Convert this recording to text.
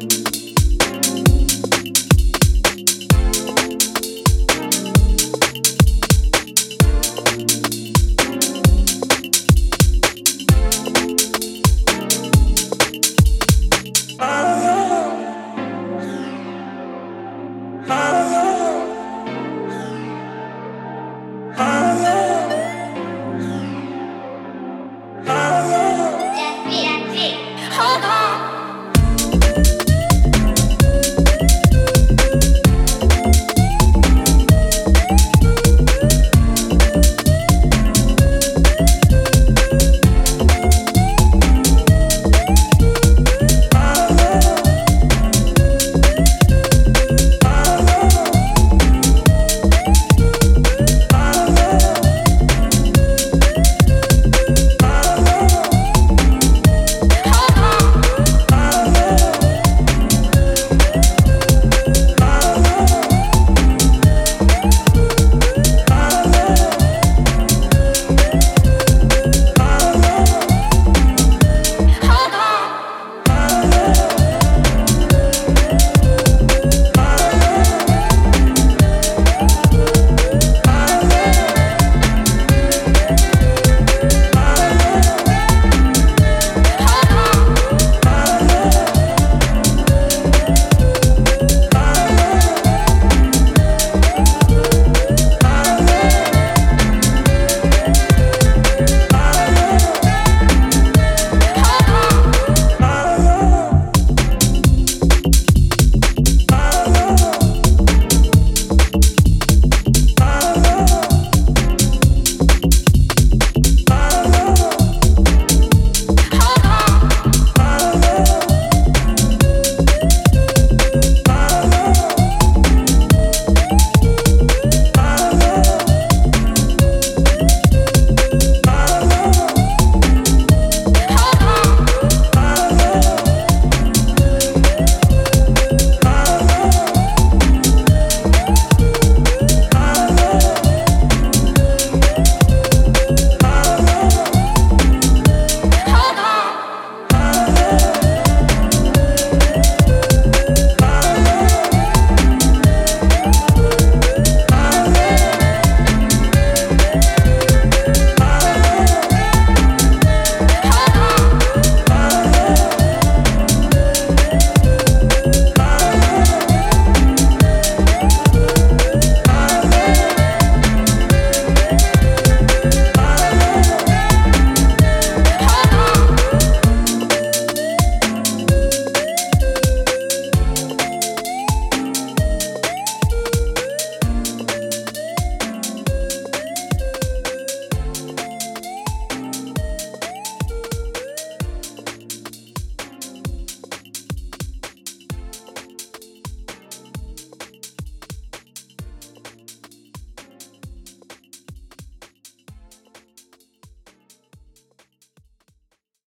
you